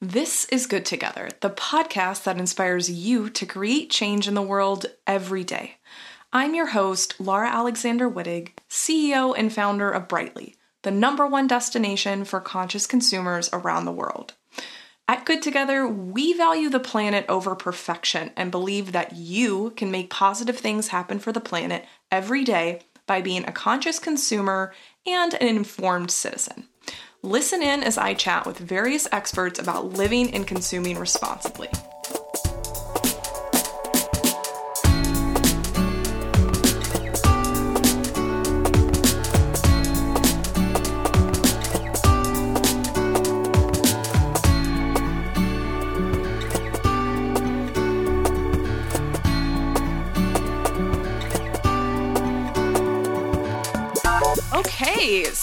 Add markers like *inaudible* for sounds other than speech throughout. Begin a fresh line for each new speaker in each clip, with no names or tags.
This is Good Together, the podcast that inspires you to create change in the world every day. I'm your host, Laura Alexander Wittig, CEO and founder of Brightly, the number one destination for conscious consumers around the world. At Good Together, we value the planet over perfection and believe that you can make positive things happen for the planet every day by being a conscious consumer and an informed citizen. Listen in as I chat with various experts about living and consuming responsibly.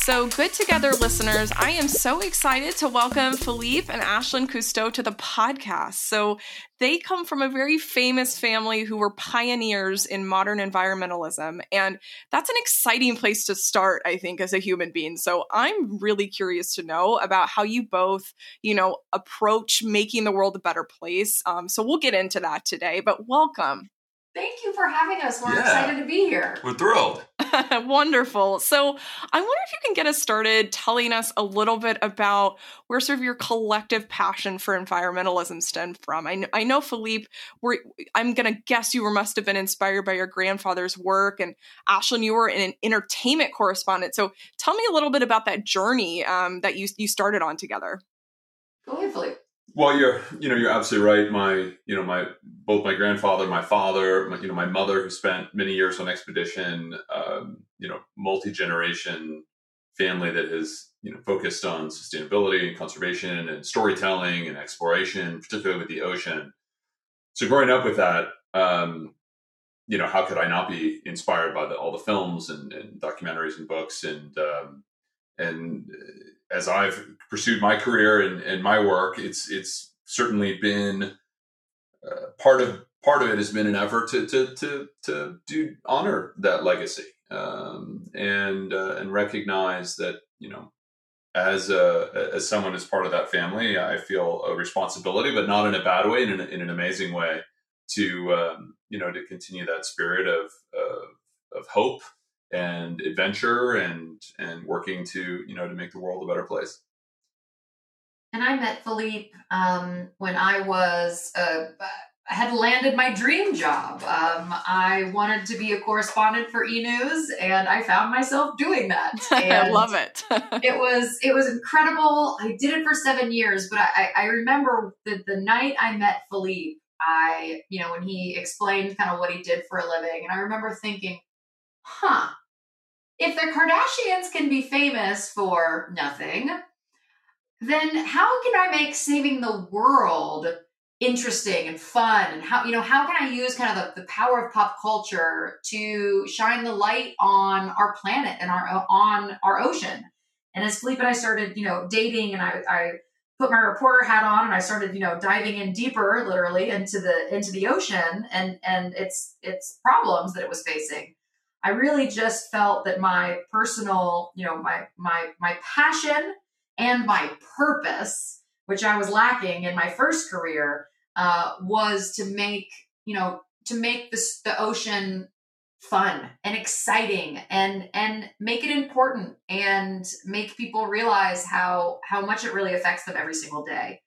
So good together, listeners. I am so excited to welcome Philippe and Ashlan Cousteau to the podcast. So they come from a very famous family who were pioneers in modern environmentalism. And that's an exciting place to start, I think, as a human being. So I'm really curious to know about how you both, you know, approach making the world a better place. Um, so we'll get into that today, but welcome.
Thank you for having us. We're yeah. excited to be here.
We're thrilled. *laughs*
Wonderful. So, I wonder if you can get us started telling us a little bit about where sort of your collective passion for environmentalism stemmed from. I, I know, Philippe, we're, I'm going to guess you were, must have been inspired by your grandfather's work, and Ashlan, you were an entertainment correspondent. So, tell me a little bit about that journey um, that you you started on together.
Go ahead, Philippe.
Well, you're you know you're absolutely right. My you know my both my grandfather, my father, my, you know my mother, who spent many years on expedition. Um, you know, multi generation family that has you know focused on sustainability and conservation and storytelling and exploration, particularly with the ocean. So growing up with that, um, you know, how could I not be inspired by the, all the films and, and, documentaries and books and um, and as I've pursued my career and, and my work, it's it's certainly been uh, part of part of it has been an effort to to to to do honor that legacy um, and uh, and recognize that you know as a as someone as part of that family, I feel a responsibility, but not in a bad way, in an, in an amazing way, to um, you know to continue that spirit of of, of hope and adventure and and working to you know to make the world a better place
and i met philippe um, when i was uh, I had landed my dream job. Um, I wanted to be a correspondent for E News, and I found myself doing that. *laughs*
I love it. *laughs*
it was it was incredible. I did it for seven years, but I, I remember the the night I met Philippe. I you know when he explained kind of what he did for a living, and I remember thinking, "Huh, if the Kardashians can be famous for nothing, then how can I make saving the world interesting and fun? And how, you know, how can I use kind of the, the power of pop culture to shine the light on our planet and our on our ocean? And as Philippe and I started, you know, dating and I, I put my reporter hat on and I started, you know, diving in deeper literally into the into the ocean and and its its problems that it was facing I really just felt that my personal, you know, my my my passion and my purpose, which I was lacking in my first career, uh, was to make, you know, to make this the ocean fun and exciting and and make it important and make people realize how how much it really affects them every single day.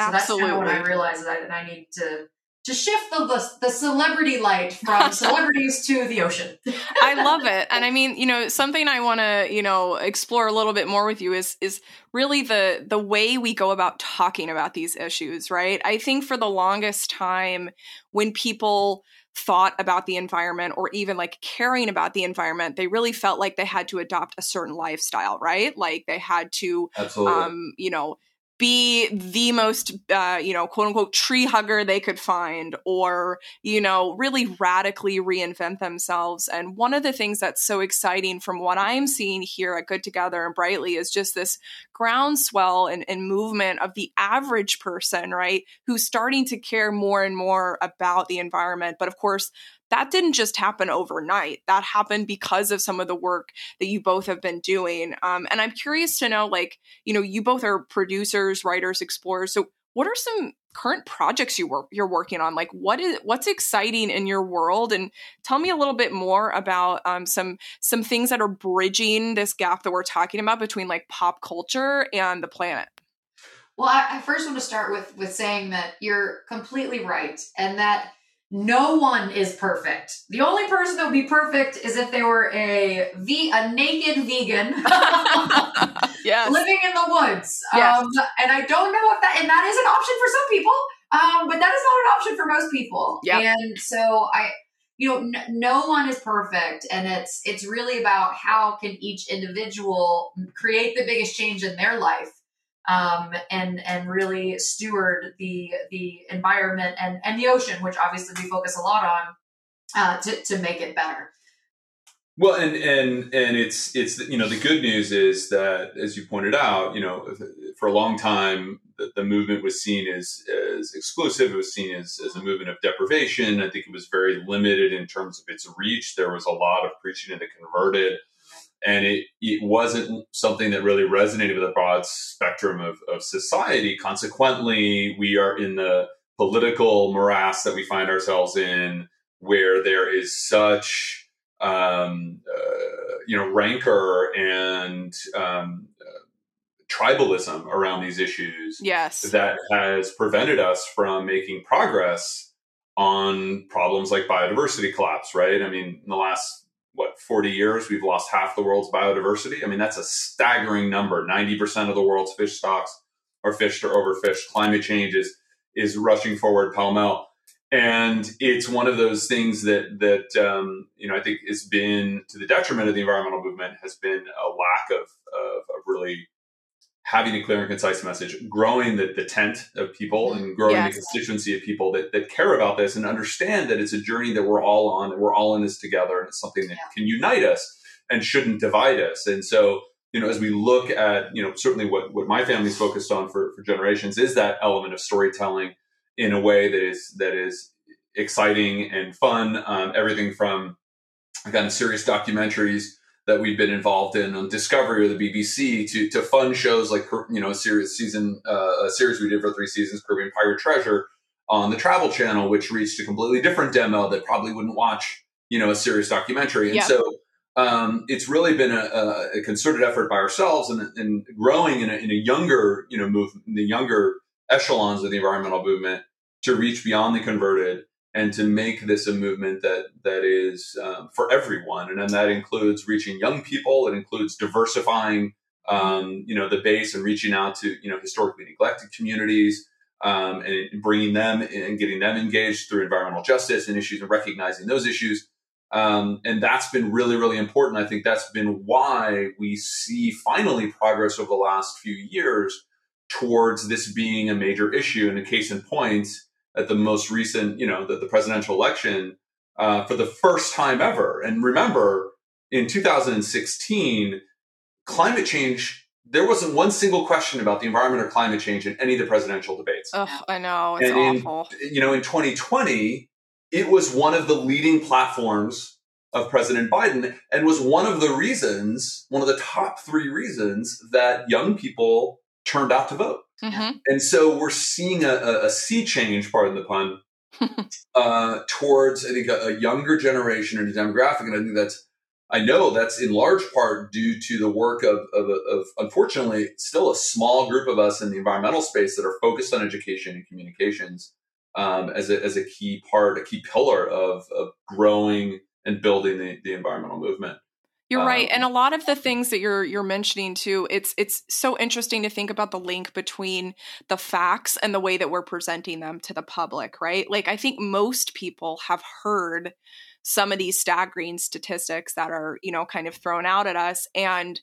So Absolutely. that's kind of when I realized that I need to to shift the, the, the celebrity light from *laughs* celebrities to the ocean.
I love it. And I mean, you know, something I want to, you know, explore a little bit more with you is is really the the way we go about talking about these issues, right? I think for the longest time when people thought about the environment or even like caring about the environment they really felt like they had to adopt a certain lifestyle right like they had to
Absolutely.
um you know be the most, uh, you know, quote unquote tree hugger they could find, or, you know, really radically reinvent themselves. And one of the things that's so exciting from what I'm seeing here at Good Together and Brightly is just this groundswell and, and movement of the average person, right, who's starting to care more and more about the environment. But of course, that didn't just happen overnight. That happened because of some of the work that you both have been doing. Um, and I'm curious to know, like, you know, you both are producers, writers, explorers. So, what are some current projects you work you're working on like what is what's exciting in your world and tell me a little bit more about um, some some things that are bridging this gap that we're talking about between like pop culture and the planet
well I, I first want to start with with saying that you're completely right and that no one is perfect. The only person that would be perfect is if they were a v a naked vegan *laughs*
yes.
living in the woods.
Yes.
Um, and I don't know if that and that is an option for some people, um, but that is not an option for most people.
Yep.
And so I you know n- no one is perfect and it's it's really about how can each individual create the biggest change in their life um, and and really steward the the environment and and the ocean, which obviously we focus a lot on, uh, to to make it better.
Well, and and and it's it's you know the good news is that as you pointed out, you know for a long time the, the movement was seen as as exclusive. It was seen as as a movement of deprivation. I think it was very limited in terms of its reach. There was a lot of preaching to the converted and it, it wasn't something that really resonated with a broad spectrum of, of society. Consequently, we are in the political morass that we find ourselves in, where there is such um, uh, you know rancor and um, uh, tribalism around these issues.
Yes,
that has prevented us from making progress on problems like biodiversity collapse. Right? I mean, in the last what 40 years we've lost half the world's biodiversity? I mean that's a staggering number. 90% of the world's fish stocks are fished or overfished. Climate change is is rushing forward pell mell. And it's one of those things that that um, you know i think has been to the detriment of the environmental movement has been a lack of, of, of really having a clear and concise message, growing the, the tent of people mm-hmm. and growing yes. the constituency of people that, that care about this and understand that it's a journey that we're all on, that we're all in this together, and it's something that yeah. can unite us and shouldn't divide us. And so, you know, as we look at, you know, certainly what, what my family's focused on for, for generations is that element of storytelling in a way that is that is exciting and fun. Um, everything from kind of serious documentaries that we've been involved in on Discovery or the BBC to to fun shows like you know a series season uh, a series we did for three seasons Caribbean Pirate Treasure on the Travel Channel, which reached a completely different demo that probably wouldn't watch you know a serious documentary, and yeah. so. Um, it's really been a, a, concerted effort by ourselves and, and growing in a, in a younger, you know, move the younger echelons of the environmental movement to reach beyond the converted and to make this a movement that that is um, for everyone, and then that includes reaching young people. It includes diversifying, um, you know, the base and reaching out to you know historically neglected communities. Um, and bringing them and getting them engaged through environmental justice and issues and recognizing those issues. Um, and that's been really, really important. I think that's been why we see finally progress over the last few years towards this being a major issue. And a case in point, at the most recent, you know, the, the presidential election uh, for the first time ever. And remember, in 2016, climate change, there wasn't one single question about the environment or climate change in any of the presidential debates.
Oh, I know. It's
and
awful.
In, you know, in 2020, it was one of the leading platforms of President Biden and was one of the reasons, one of the top three reasons that young people turned out to vote. Mm-hmm. And so we're seeing a, a, a sea change, pardon the pun, *laughs* uh, towards, I think, a, a, younger generation and a demographic. And I think that's, I know that's in large part due to the work of, of, of, unfortunately, still a small group of us in the environmental space that are focused on education and communications um, as, a, as a key part, a key pillar of, of growing and building the, the environmental movement.
You're um, right. And a lot of the things that you're you're mentioning too, it's it's so interesting to think about the link between the facts and the way that we're presenting them to the public, right? Like I think most people have heard some of these staggering statistics that are, you know, kind of thrown out at us and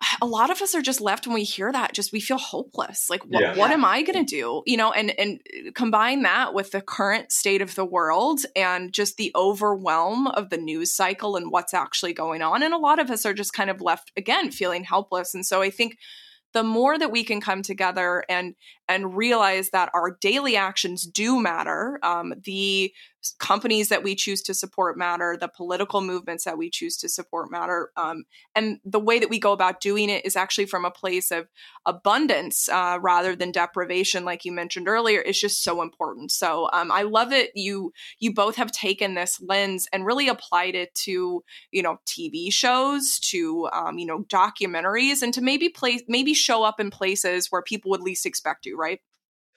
*sighs* a lot of us are just left when we hear that just we feel hopeless like what, yeah. what am i going to do you know and and combine that with the current state of the world and just the overwhelm of the news cycle and what's actually going on and a lot of us are just kind of left again feeling helpless and so i think the more that we can come together and and realize that our daily actions do matter um, the companies that we choose to support matter, the political movements that we choose to support matter, um, and the way that we go about doing it is actually from a place of abundance uh, rather than deprivation, like you mentioned earlier, is just so important. So um, I love it. You you both have taken this lens and really applied it to you know TV shows, to um, you know documentaries, and to maybe place maybe show up in places where people would least expect you, right?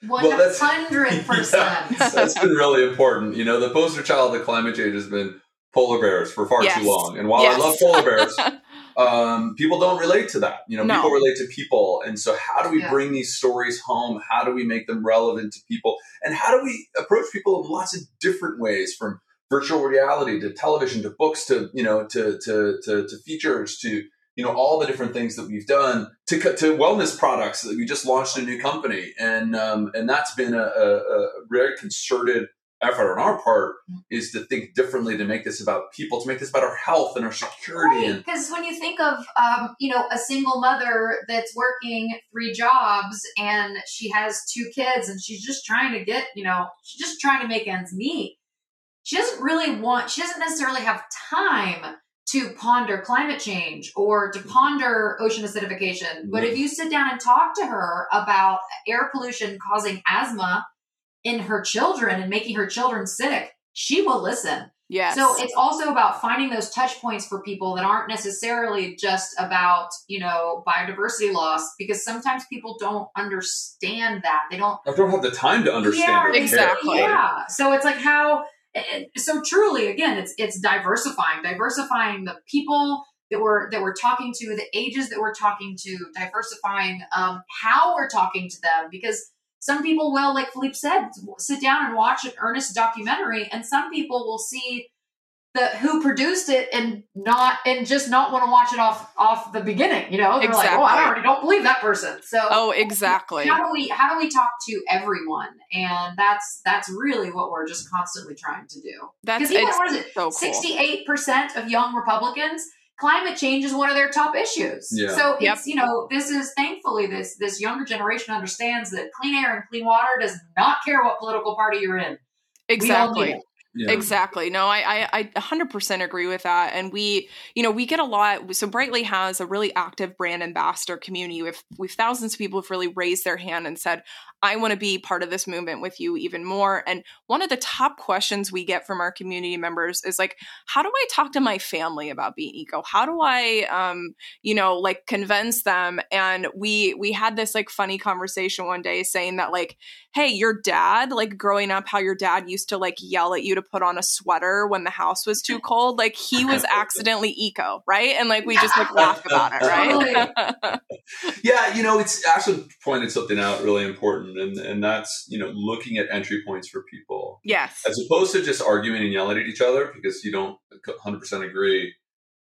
One hundred *laughs* percent.
That's been really important. You know, the poster child of climate change has been polar bears for far yes. too long. And while yes. I love polar bears, *laughs* um, people don't relate to that. You know, no. people relate to people. And so, how do we yeah. bring these stories home? How do we make them relevant to people? And how do we approach people in lots of different ways, from virtual reality to television to books to you know to to to, to features to you know all the different things that we've done to to wellness products that we just launched a new company. And um, and that's been a, a, a, very concerted effort on our part is to think differently to make this about people to make this about our health and our security
because right, when you think of um, you know a single mother that's working three jobs and she has two kids and she's just trying to get you know she's just trying to make ends meet she doesn't really want she doesn't necessarily have time to ponder climate change or to ponder ocean acidification. But if you sit down and talk to her about air pollution causing asthma in her children and making her children sick, she will listen.
Yes.
So it's also about finding those touch points for people that aren't necessarily just about, you know, biodiversity loss because sometimes people don't understand that. They don't
I don't have the time to understand
yeah, Exactly.
Yeah. So it's like how so truly again it's it's diversifying diversifying the people that we're that we're talking to the ages that we're talking to diversifying um, how we're talking to them. Because some people will like philippe said sit down and watch an earnest documentary and some people will see the who produced it and not and just not want to watch it off off the beginning. You know, they're exactly. like, "Oh, I already don't believe that person." So,
oh, exactly.
How do we how do we talk to everyone? And that's that's really what we're just constantly trying to do.
That's even
what is it? Sixty eight percent of young Republicans climate change is one of their top issues. Yeah. So it's yep. you know this is thankfully this this younger generation understands that clean air and clean water does not care what political party you're in.
Exactly. Yeah. Exactly. No, I, I, I 100% agree with that. And we, you know, we get a lot. So Brightly has a really active brand ambassador community. We've, we've thousands of people have really raised their hand and said, I want to be part of this movement with you even more. And one of the top questions we get from our community members is like, how do I talk to my family about being eco? How do I, um, you know, like convince them? And we, we had this like funny conversation one day saying that like, hey, your dad, like growing up, how your dad used to like yell at you to put on a sweater when the house was too cold. Like he was *laughs* accidentally eco, right? And like we just like laugh about it, right? *laughs*
yeah, you know, it's actually pointed something out really important, and and that's you know looking at entry points for people.
Yes.
As opposed to just arguing and yelling at each other because you don't 100 percent agree.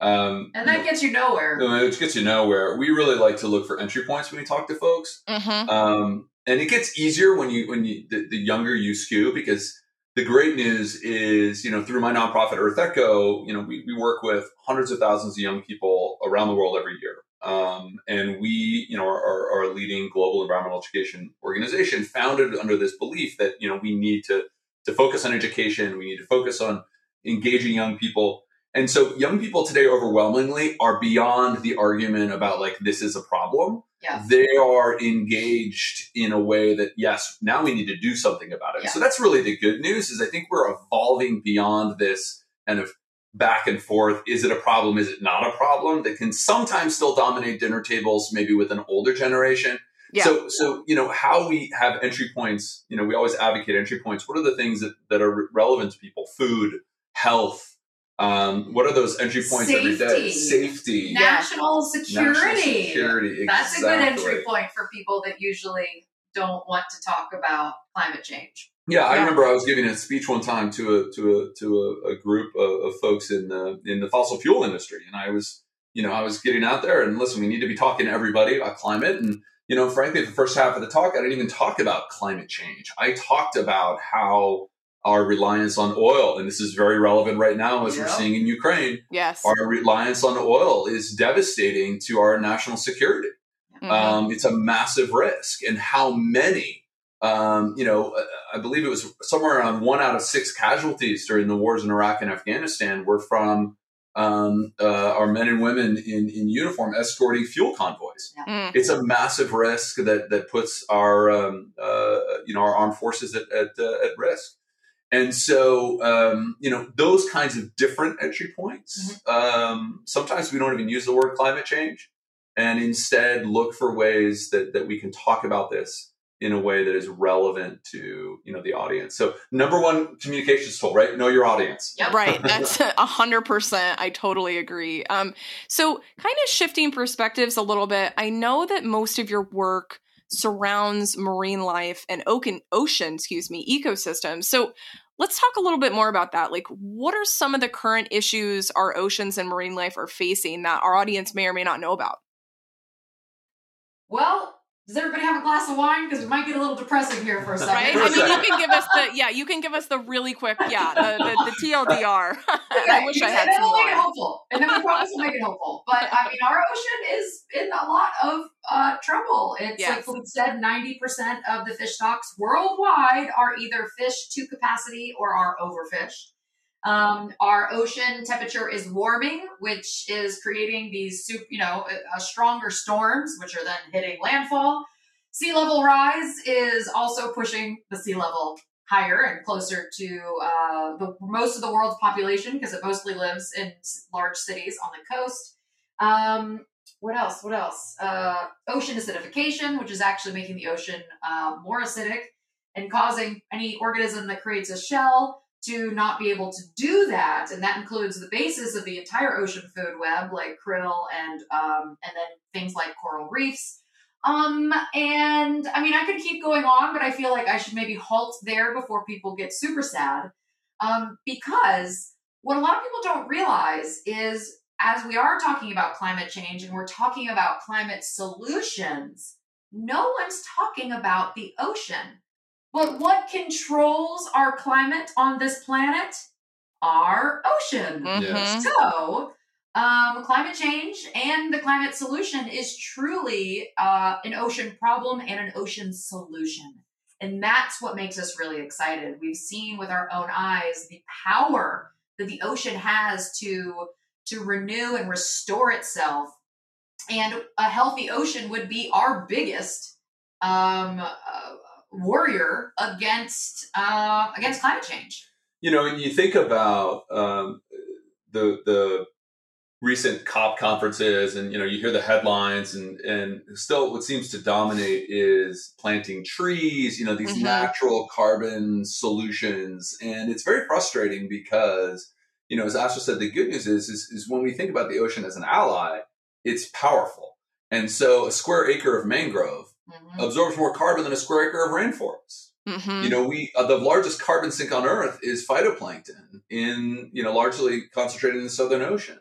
Um, and that you know, gets you nowhere.
It gets you nowhere. We really like to look for entry points when we talk to folks.
Mm-hmm.
Um, and it gets easier when you when you the, the younger you skew because the great news is, you know, through my nonprofit EarthEcho, you know, we, we work with hundreds of thousands of young people around the world every year. Um, and we, you know, are, are, a leading global environmental education organization founded under this belief that, you know, we need to, to focus on education. We need to focus on engaging young people. And so young people today overwhelmingly are beyond the argument about like, this is a problem
yeah.
they are engaged in a way that yes now we need to do something about it yeah. so that's really the good news is i think we're evolving beyond this kind of back and forth is it a problem is it not a problem that can sometimes still dominate dinner tables maybe with an older generation yeah. so so you know how we have entry points you know we always advocate entry points what are the things that, that are relevant to people food health um, what are those entry points
Safety.
every day? Safety,
national security. National
security.
That's a good entry point for people that usually don't want to talk about climate change.
Yeah, yeah, I remember I was giving a speech one time to a to a to a, a group of, of, folks in the in the fossil fuel industry, and I was you know I was getting out there and listen, we need to be talking to everybody about climate, and you know, frankly, the first half of the talk, I didn't even talk about climate change. I talked about how our reliance on oil, and this is very relevant right now as we're seeing in Ukraine.
Yes,
our reliance on oil is devastating to our national security. Mm-hmm. Um, it's a massive risk, and how many Um, you know, I believe it was somewhere around one out of six casualties during the wars in Iraq and Afghanistan were from um, uh, our men and women in, in uniform escorting fuel convoys.
Mm.
It's a massive risk that that puts our um, uh, you know our armed forces at at, uh, at risk. And so, um, you know, those kinds of different entry points. Um, sometimes we don't even use the word climate change, and instead look for ways that that we can talk about this in a way that is relevant to you know the audience. So, number one communications tool, right? Know your audience.
Yep.
Right. *laughs* That's a hundred percent. I totally agree. Um, so kind of shifting perspectives a little bit. I know that most of your work surrounds marine life and ocean, ocean, excuse me, ecosystems. So let's talk a little bit more about that. Like, what are some of the current issues our oceans and marine life are facing that our audience may or may not know about?
Well, does everybody have a glass of wine? Because we might get a little depressing here for a second.
Right? I mean, you can give us the yeah, you can give us the really quick yeah, the the, the TLDR. *laughs* I wish I
and
had
then
some
we'll make it hopeful, and then we promise we'll make it hopeful. But I mean, our ocean is in a lot of uh, trouble. It's
Yes.
like Philippe said, ninety percent of the fish stocks worldwide are either fish to capacity or are overfished. Um, our ocean temperature is warming, which is creating these, you know, stronger storms, which are then hitting landfall. Sea level rise is also pushing the sea level higher and closer to uh, the most of the world's population because it mostly lives in large cities on the coast. Um, what else? What else? Uh, ocean acidification, which is actually making the ocean uh, more acidic and causing any organism that creates a shell to not be able to do that, and that includes the basis of the entire ocean food web, like krill and um, and then things like coral reefs. Um, and I mean, I could keep going on, but I feel like I should maybe halt there before people get super sad. Um, because what a lot of people don't realize is as we are talking about climate change and we're talking about climate solutions, no one's talking about the ocean. But what controls our climate on this planet? Our ocean.
Mhm.
So, um, climate change and the climate solution is truly uh, an ocean problem and an ocean solution. And that's what makes us really excited. We've seen with our own eyes the power that the ocean has to to renew and restore itself. And a healthy ocean would be our biggest um, uh, warrior against uh, against climate change.
You know, and you think about um, the the recent COP conferences, and you know, you hear the headlines, and and still, what seems to dominate is planting trees. You know, these
Mhm.
natural carbon solutions, and it's very frustrating because you know, as Asha said, the good news is, is is when we think about the ocean as an ally, it's powerful, and so a square acre of mangrove
Mhm.
absorbs more carbon than a square acre of rainforest.
Mhm.
You know, we uh, the largest carbon sink on Earth is phytoplankton in you know largely concentrated in the Southern Ocean,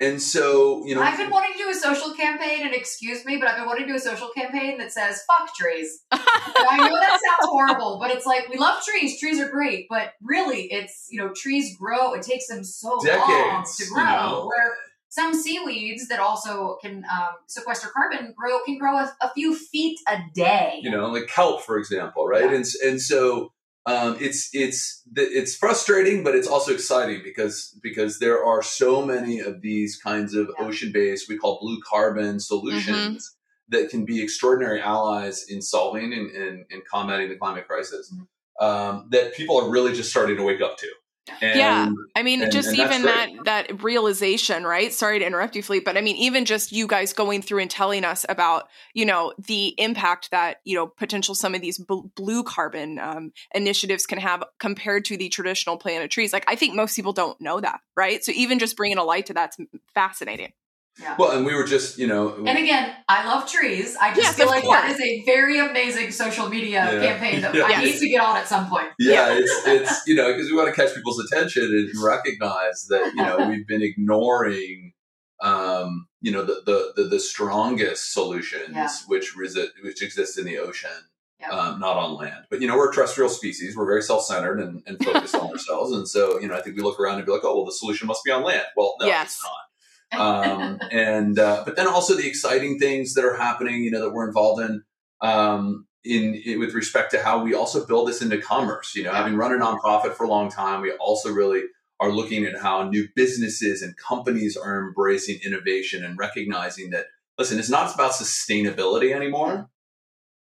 and so you know
I've been wanting to do a social campaign, and excuse me, but I've been wanting to do a social campaign that says "fuck trees." *laughs* I know that sounds horrible, but it's like we love trees. Trees are great, but really, it's you know, trees grow. It takes them so long
Decades,
to
you
grow.
know.
Where some seaweeds that also can um, sequester carbon grow can grow a, a few feet a day.
you know like kelp for example, right?
Yeah.
And and so um, it's it's it's frustrating, but it's also exciting because because there are so many of these kinds of
Yeah.
ocean based we call blue carbon solutions. That can be extraordinary allies in solving and, and, and combating the climate crisis
Mhm.
um, that people are really just starting to wake up to. And,
Yeah. I mean,
And-
just
and
even that that realization, right? Sorry to interrupt you, Fleet, but I mean, even just you guys going through and telling us about, you know, the impact that you know potential some of these bl- blue carbon um, initiatives can have compared to the traditional plant of trees. Like, I think most people don't know that, right? So even just bringing a light to that's fascinating.
Yeah.
Well, and we were just, you know,
And again, I love trees. I just
Yes,
feel like
course.
that is a very amazing social media
Yeah.
campaign that
Yeah.
I *laughs*
Yes.
need to get on at some point.
yeah, it's it's you know because we want to catch people's attention and recognize that you know we've been ignoring um, you know the, the the the strongest solutions
Yeah.
which resi- which exist in the ocean.
Yeah.
Um, not on land, but you know we're a terrestrial species. We're very self-centered and, and focused on *laughs* ourselves, and so you know I think we look around and be like, "Oh, well, the solution must be on land." Well, no,
Yes.
it's not. Um, and uh, but then also the exciting things that are happening, you know, that we're involved in. Um, in, in, with respect to how we also build this into commerce. You know, having run a nonprofit for a long time, we also really are looking at how new businesses and companies are embracing innovation and recognizing that listen, it's not about sustainability anymore.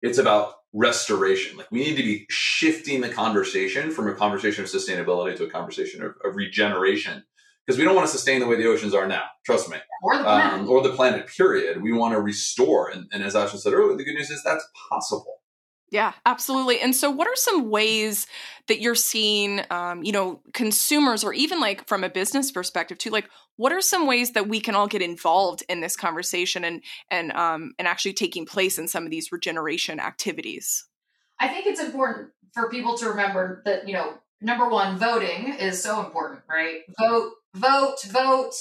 It's about restoration. Like we need to be shifting the conversation from a conversation of sustainability to a conversation of, of regeneration because we don't want to sustain the way the oceans are now. Trust me.
Or the planet.
Um, or the planet, period. We want to restore. And, and as Asha said earlier, the good news is that's possible.
Yeah, absolutely. And so, what are some ways that you're seeing, um, you know, consumers, or even like from a business perspective too? Like, what are some ways that we can all get involved in this conversation and and um, and actually taking place in some of these regeneration activities?
I think it's important for people to remember that you know, number one, voting is so important, right? Vote, vote, vote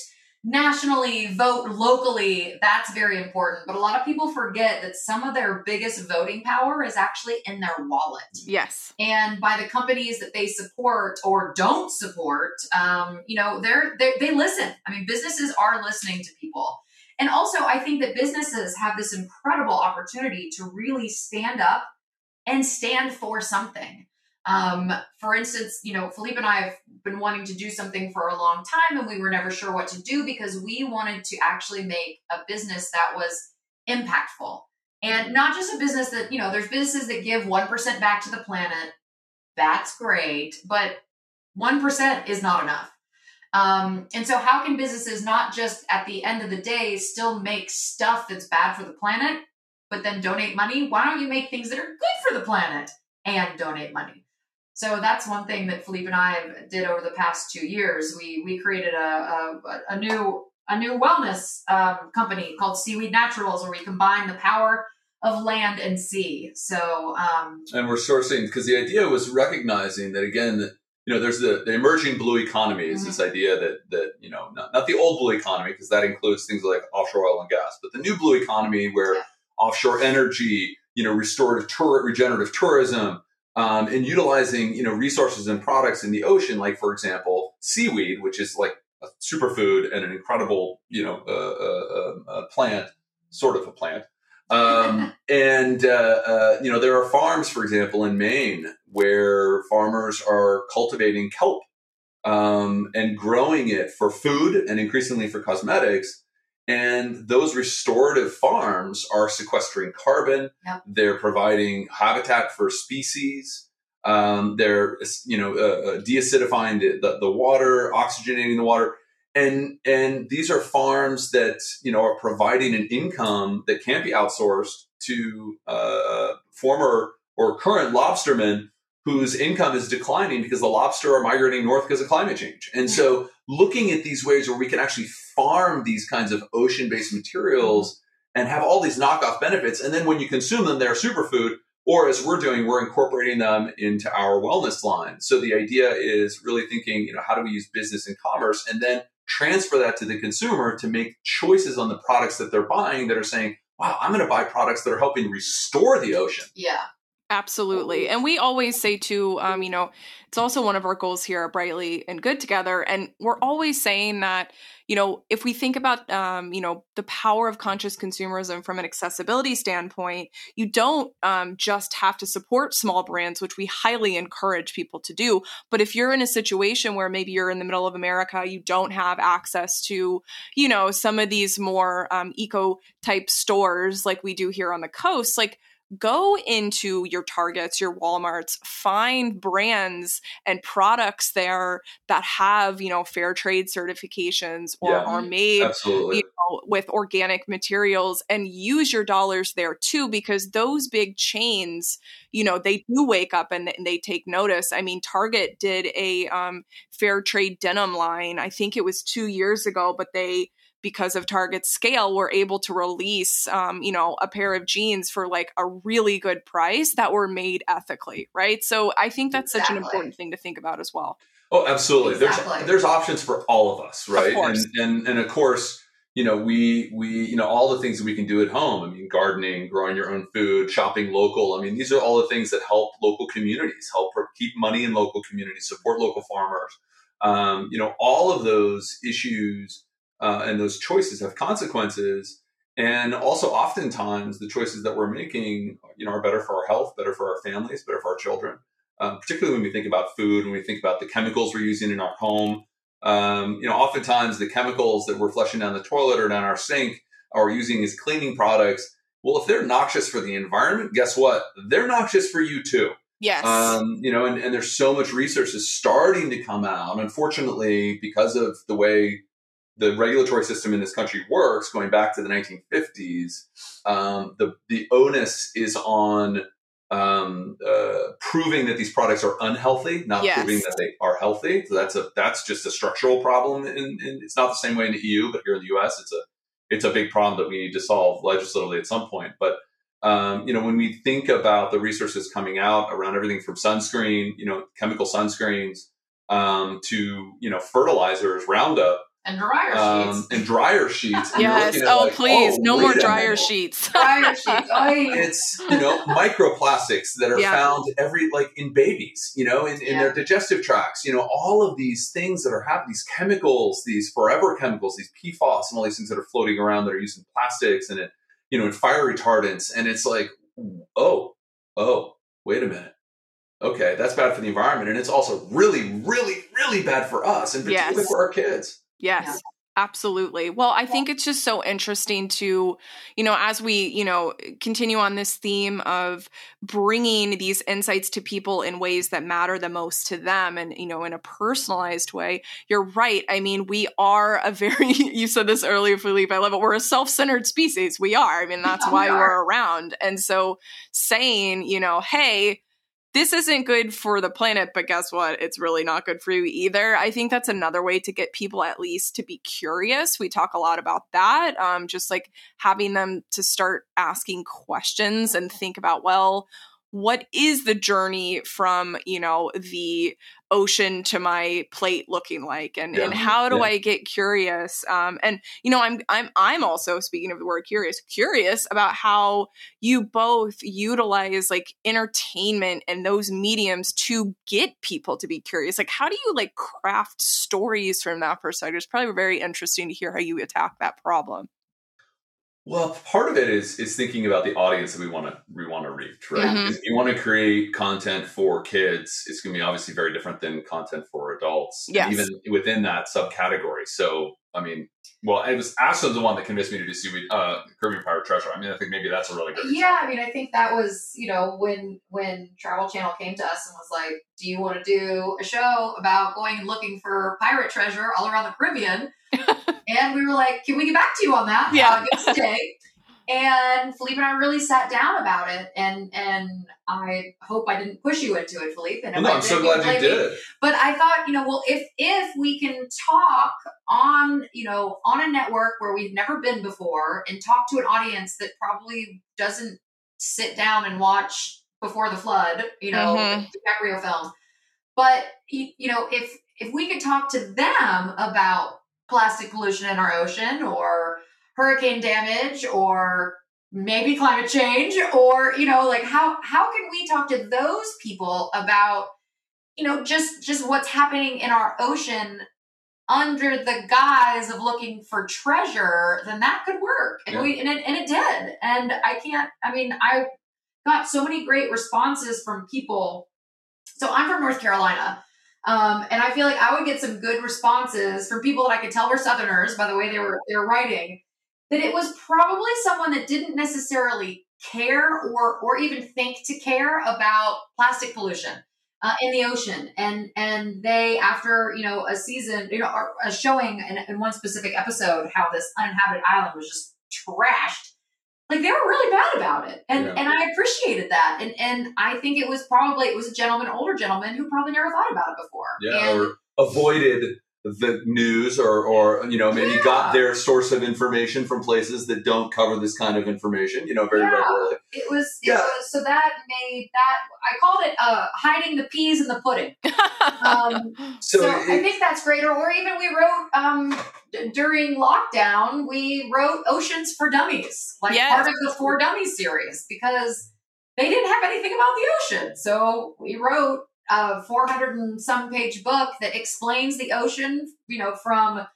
nationally, vote locally. That's very important. But a lot of people forget that some of their biggest voting power is actually in their wallet.
Yes.
And by the companies that they support or don't support, um, you know, they're, they they listen. I mean, businesses are listening to people. And also, I think that businesses have this incredible opportunity to really stand up and stand for something. Um, for instance, you know, Philippe and I have been wanting to do something for a long time and we were never sure what to do because we wanted to actually make a business that was impactful and not just a business that, you know, there's businesses that give 1% back to the planet. That's great, but 1% is not enough. Um, and so, how can businesses not just at the end of the day still make stuff that's bad for the planet, but then donate money? Why don't you make things that are good for the planet and donate money? So that's one thing that Philippe and I did over the past two years. We we created a a, a new a new wellness um, company called Seaweed Naturals, where we combine the power of land and sea. So um,
and we're sourcing because the idea was recognizing that again. That, you know, there's the, the emerging blue economy is mm-hmm. this idea that that you know not, not the old blue economy because that includes things like offshore oil and gas, but the new blue economy where yeah. offshore energy, you know, restorative tour, regenerative tourism, um, and utilizing you know resources and products in the ocean, like for example, seaweed, which is like a superfood and an incredible you know uh, uh, uh, plant, sort of a plant. Um, *laughs* and uh, uh, you know there are farms, for example, in Maine where farmers are cultivating kelp um, and growing it for food and increasingly for cosmetics and those restorative farms are sequestering carbon.
Yep.
They're providing habitat for species. Um, they're you know uh, uh, deacidifying the, the, the, water, oxygenating the water, and and these are farms that you know are providing an income that can't be outsourced to uh, former or current lobstermen whose income is declining because the lobster are migrating north because of climate change. And so looking at these ways where we can actually farm these kinds of ocean based materials and have all these knockoff benefits. And then when you consume them, they're superfood. Or as we're doing, we're incorporating them into our wellness line. So the idea is really thinking, you know, how do we use business and commerce and then transfer that to the consumer to make choices on the products that they're buying that are saying, wow, I'm going to buy products that are helping restore the ocean.
Yeah.
Absolutely. And we always say too, um, you know, it's also one of our goals here at Brightly and Good Together. And we're always saying that, you know, if we think about, um, you know, the power of conscious consumerism from an accessibility standpoint, you don't um, just have to support small brands, which we highly encourage people to do. But if you're in a situation where maybe you're in the middle of America, you don't have access to, you know, some of these more um, eco type stores like we do here on the coast, like, go into your Targets, your Walmarts, find brands and products there that have, you know, fair trade certifications or
yeah,
are made
absolutely.
You know, with organic materials and use your dollars there too, because those big chains, you know, they do wake up and, and they take notice. I mean, Target did a um, fair trade denim line, I think it was two years ago, but they because of Target's scale, were able to release, um, you know, a pair of jeans for like a really good price that were made ethically, right? So I think that's exactly. such an important thing to think about as well.
Oh, absolutely. Exactly. There's there's options for all of us, right?
Of
and and and of course, you know, we we you know all the things that we can do at home. I mean, gardening, growing your own food, shopping local. I mean, these are all the things that help local communities, help keep money in local communities, support local farmers. Um, you know, all of those issues uh, and those choices have consequences. And also, oftentimes, the choices that we're making, you know, are better for our health, better for our families, better for our children. Um, particularly when we think about food, when we think about the chemicals we're using in our home. Um, you know, oftentimes the chemicals that we're flushing down the toilet or down our sink or using as cleaning products. Well, if they're noxious for the environment, guess what? They're noxious for you too.
Yes.
Um, you know, and, and there's so much research is starting to come out. Unfortunately, because of the way the regulatory system in this country works, going back to the 1950s, um, the the onus is on um, uh, proving that these products are unhealthy, not
Yes.
proving that they are healthy. So that's a that's just a structural problem. And it's not the same way in the EU, but here in the U.S., it's a it's a big problem that we need to solve legislatively at some point. But um, you know, when we think about the resources coming out around everything from sunscreen, you know, chemical sunscreens, um, to you know, fertilizers, Roundup,
and dryer
um,
sheets.
and dryer sheets. *laughs* and
yes. Oh,
like,
please,
oh,
no more dryer sheets. *laughs*
dryer sheets. Oy.
It's you know microplastics that are
Yeah.
found every like in babies, you know, in, in
Yeah.
their digestive tracts. You know, all of these things that are happening, these chemicals, these forever chemicals, these PFAS, and all these things that are floating around that are used in plastics and it, you know, in fire retardants, and it's like, oh, oh, wait a minute. Okay, that's bad for the environment, and it's also really, really, really bad for us, and particularly
Yes.
for our kids.
Yes.
Yeah.
Absolutely. Well, I think it's just so interesting to, you know, as we, you know, continue on this theme of bringing these insights to people in ways that matter the most to them and, you know, in a personalized way. You're right. I mean, we are a very, *laughs* you said this earlier, Philippe, I love it. We're a self centered species. We are. I mean, *laughs* that's
Yeah,
why
we
we're around. And so saying, you know, hey, this isn't good for the planet, but guess what? It's really not good for you either. I think that's another way to get people at least to be curious. We talk a lot about that, um, just like having them to start asking questions and think about, well, what is the journey from you know the ocean to my plate looking like? And and how do
Yeah.
i get curious? Um and you know i'm i'm i'm also speaking of the word curious curious about how you both utilize like entertainment and those mediums to get people to be curious. Like how do you like craft stories from that perspective? It's probably very interesting to hear how you attack that problem
Well, part of it is is thinking about the audience that we want to we want to reach, right?
Mhm.
If you want to create content for kids, it's going to be obviously very different than content for adults,
Yes.
even within that subcategory. So, I mean, well, it was Ashlan the one that convinced me to do seaweed, uh, Caribbean Pirate Treasure. I mean, I think maybe that's a really good.
Yeah, I mean, I think that was you know when when Travel Channel came to us and was like, "Do you want to do a show about going and looking for pirate treasure all around the Caribbean?" *laughs* and we were like, "Can we get back to you on that?
Yeah.
uh, give us a day." And Philippe and I really sat down about it, and and I hope I didn't push you into it, Philippe. And
Well,
if
no,
I
I'm so glad you
blame me.
did.
But I thought, you know, well, if if we can talk on, you know, on a network where we've never been before and talk to an audience that probably doesn't sit down and watch Before the Flood, you know,
Mhm.
DiCaprio film, but y- you know, if if we could talk to them about plastic pollution in our ocean or hurricane damage or maybe climate change or you know like how how can we talk to those people about you know just just what's happening in our ocean under the guise of looking for treasure? Then that could work. And
Yeah.
we and it, and it did. And i can't i mean i got so many great responses from people. So i'm from north carolina um, and i feel like i would get some good responses from people that i could tell were southerners by the way they were they were writing that it was probably someone that didn't necessarily care or or even think to care about plastic pollution uh, in the ocean. And and they after you know a season you know or a showing in, in one specific episode how this uninhabited island was just trashed like they were really bad about it. And
Yeah.
and i appreciated that. And and i think it was probably it was a gentleman older gentleman who probably never thought about it before.
Yeah,
and
or avoided the news, or or you know maybe
Yeah.
got their source of information from places that don't cover this kind of information. You know, very
Yeah.
regularly.
it was it
Yeah.
was so that made that i called it uh hiding the peas in the pudding um *laughs*
So,
So,
it-
I think that's greater Or, or even we wrote um, d- during lockdown, we wrote Oceans for Dummies, like
Yes.
part of the For Dummies series, because they didn't have anything about the ocean. So we wrote a 400 and some page book that explains the ocean, you know, from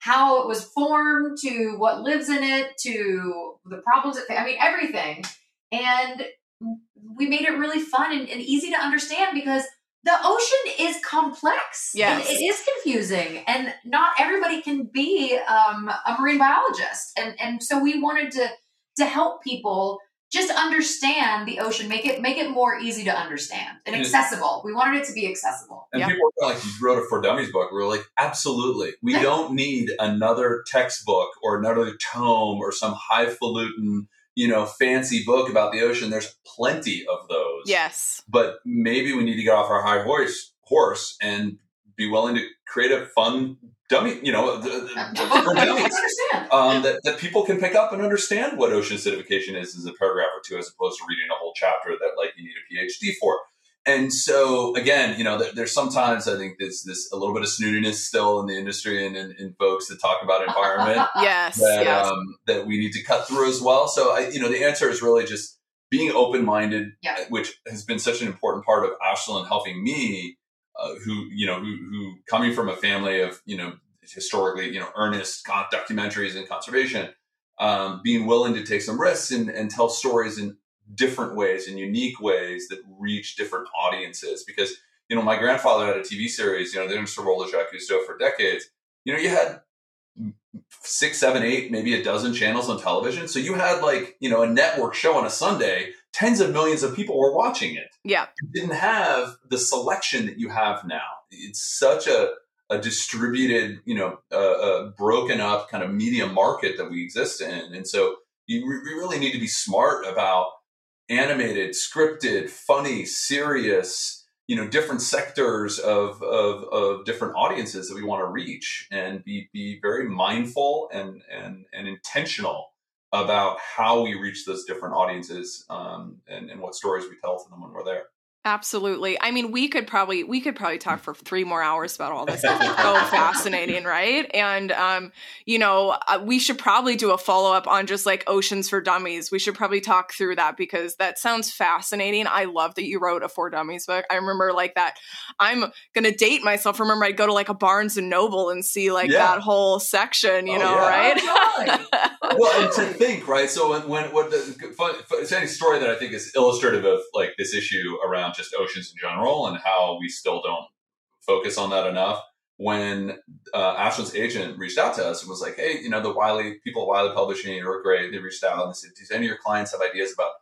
how it was formed to what lives in it to the problems it, I mean everything. And we made it really fun and, and easy to understand because the ocean is complex.
Yes.
It, it is confusing, and not everybody can be um, a marine biologist. And and so we wanted to to help people just understand the ocean, make it make it more easy to understand and
Yeah.
accessible. We wanted it to be accessible.
And
Yeah.
people were like, you wrote a For Dummies book. We were like, absolutely. We *laughs* don't need another textbook or another tome or some highfalutin, you know, fancy book about the ocean. There's plenty of those.
yes.
But maybe we need to get off our high horse, horse and be willing to create a fun dummy, you know, the, the,
A *laughs*
the- for
that
dummies. Um, that, that people can pick up and understand what ocean acidification is as a paragraph or two, as opposed to reading a whole chapter that like you need a PhD for. And so again, you know, there, there's sometimes I think there's this a little bit of snootiness still in the industry and in, in folks that talk about environment *laughs*
Yes.
that
yes.
um, that we need to cut through as well. So I, you know, the answer is really just being open minded,
Yeah.
which has been such an important part of Ashlan helping me, uh, who you know, who, who coming from a family of you know historically you know earnest documentaries and conservation, um, being willing to take some risks and, and tell stories in different ways and unique ways that reach different audiences because. You know, my grandfather had a TV series. You know, they didn't roll the Jacques Cousteau for decades. You know, you had six, seven, eight, maybe a dozen channels on television. So you had like, you know, a network show on a Sunday, tens of millions of people were watching it.
yeah.
You didn't have the selection that you have now. It's such a, a distributed, you know, uh, uh, broken up kind of media market that we exist in. And so you re- really need to be smart about animated, scripted, funny, serious, you know, different sectors of, of, of different audiences that we want to reach and be, be very mindful and, and, and intentional about how we reach those different audiences um, and, and what stories we tell to them when we're there.
Absolutely. I mean, we could probably we could probably talk for three more hours about all this. It's so *laughs* fascinating, right? And um, you know, uh, we should probably do a follow up on just like oceans for dummies. We should probably talk through that because that sounds fascinating. I love that you wrote a for dummies book. I remember like that. I'm gonna date myself. Remember, I'd go to like a Barnes and Noble and see like
Yeah.
that whole section. You
Oh,
know,
yeah.
right?
Oh, *laughs*
well, and to think, right? So when, when what the funny, it's any story that I think is illustrative of like this issue around just oceans in general and how we still don't focus on that enough. When uh, Ashlan's agent reached out to us and was like, "Hey, you know, the Wiley people at Wiley Publishing are great. They reached out and they said, "Does any of your clients have ideas about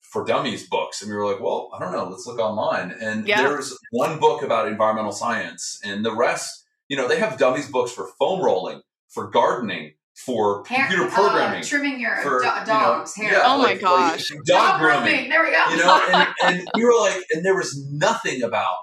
for dummies books?" And we were like, "Well, I don't know. Let's look online." And
Yeah.
there's one book about environmental science, and the rest, you know, they have dummies books for foam rolling, for gardening, for
Hair-
computer
uh,
programming
trimming your
for
do-
you know,
dog's hair.
yeah,
Oh my
like- like
gosh.
dog,
Dog
grooming.
grooming. There we go.
You know, and, and we were like, and there was nothing about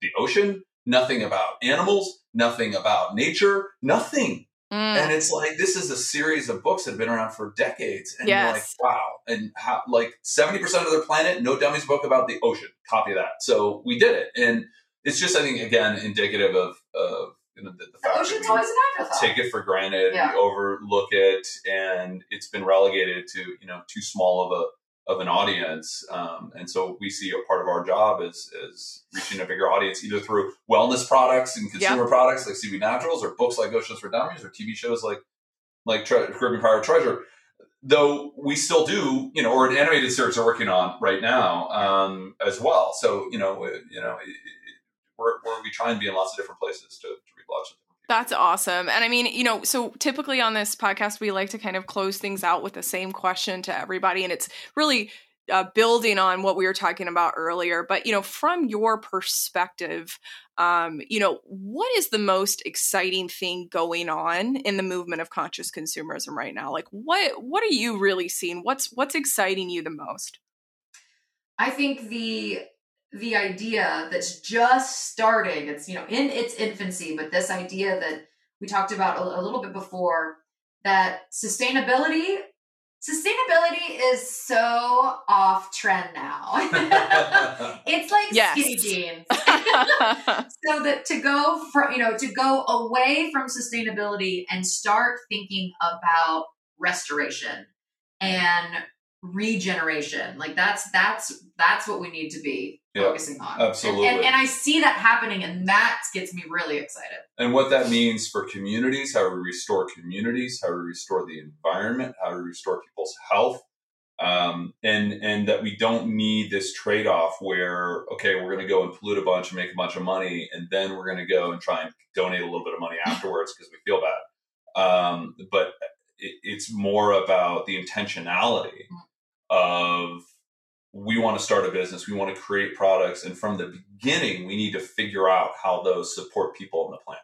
the ocean, nothing about animals, nothing about nature, nothing.
Mm.
And it's like this is a series of books that have been around for decades, and
Yes.
you're like, wow. And how like seventy percent of their planet, no dummies book about the ocean. Copy that. So we did it, and it's just I think again indicative of of you know, the, the
the
fact
ocean's
that we,
always an afterthought.
take it for granted.
Yeah.
We overlook it, and it's been relegated to you know too small of a of an audience. Um, and so we see a part of our job is is reaching a bigger audience either through wellness products and consumer products like CB Naturals, or books like Oceans for Dummies, or TV shows like like Tre- Caribbean Pirate Treasure. Though we still do, you know, or an animated series we're working on right now um, as well. So you know, we- you know, it, it, we're, we're, we try and be in lots of different places to, to reach lots of different people.
That's awesome. And I mean, you know, so typically on this podcast, we like to kind of close things out with the same question to everybody. And it's really uh, building on what we were talking about earlier. But, you know, from your perspective, um, you know, what is the most exciting thing going on in the movement of conscious consumerism right now? Like, what what are you really seeing? What's what's exciting you the most?
I think the the idea that's just starting. It's you know in its infancy but this idea that we talked about a, a little bit before that sustainability sustainability is so off trend now. *laughs* It's like
Yes.
skinny jeans. *laughs* So that to go from you know to go away from sustainability and start thinking about restoration and regeneration like that's that's that's what we need to be
Yeah,
focusing on.
absolutely.
And, and, and I see that happening, and that gets me really excited.
and what that means for communities, how we restore communities, how we restore the environment, how we restore people's health, um, and and that we don't need this trade off where okay, we're going to go and pollute a bunch and make a bunch of money, and then we're going to go and try and donate a little bit of money afterwards because we feel bad. Um, but it, it's more about the intentionality of we want to start a business, we want to create products, and from the beginning, we need to figure out how those support people on the planet.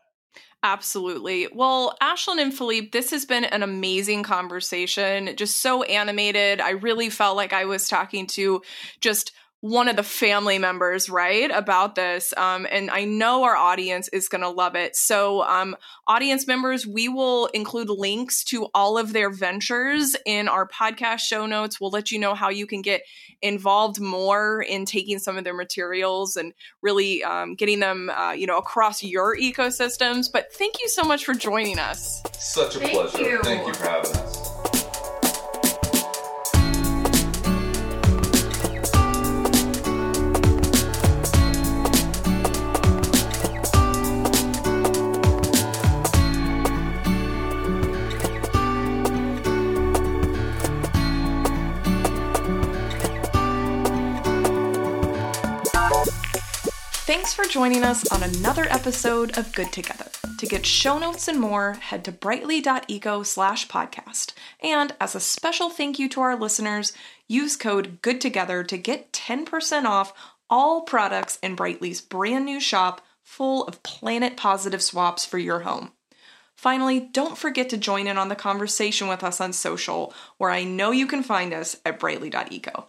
Absolutely. Well, Ashlan and Philippe, this has been an amazing conversation, just so animated. I really felt like I was talking to just one of the family members, right, about this. Um, and I know our audience is going to love it. So, um, audience members, we will include links to all of their ventures in our podcast show notes. We'll let you know how you can get involved more in taking some of their materials and really um, getting them, uh, you know, across your ecosystems. But thank you so much for joining us.
Such a
Thank
pleasure.
you.
Thank you for having us.
For joining us on another episode of Good Together. To get show notes and more, head to brightly.eco slash podcast. And as a special thank you to our listeners, use code Good Together to get 10% off all products in Brightly's brand new shop full of planet positive swaps for your home. Finally, don't forget to join in on the conversation with us on social, where I know you can find us at brightly.eco.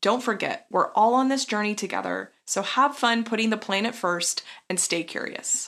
Don't forget, we're all on this journey together, so have fun putting the planet first and stay curious.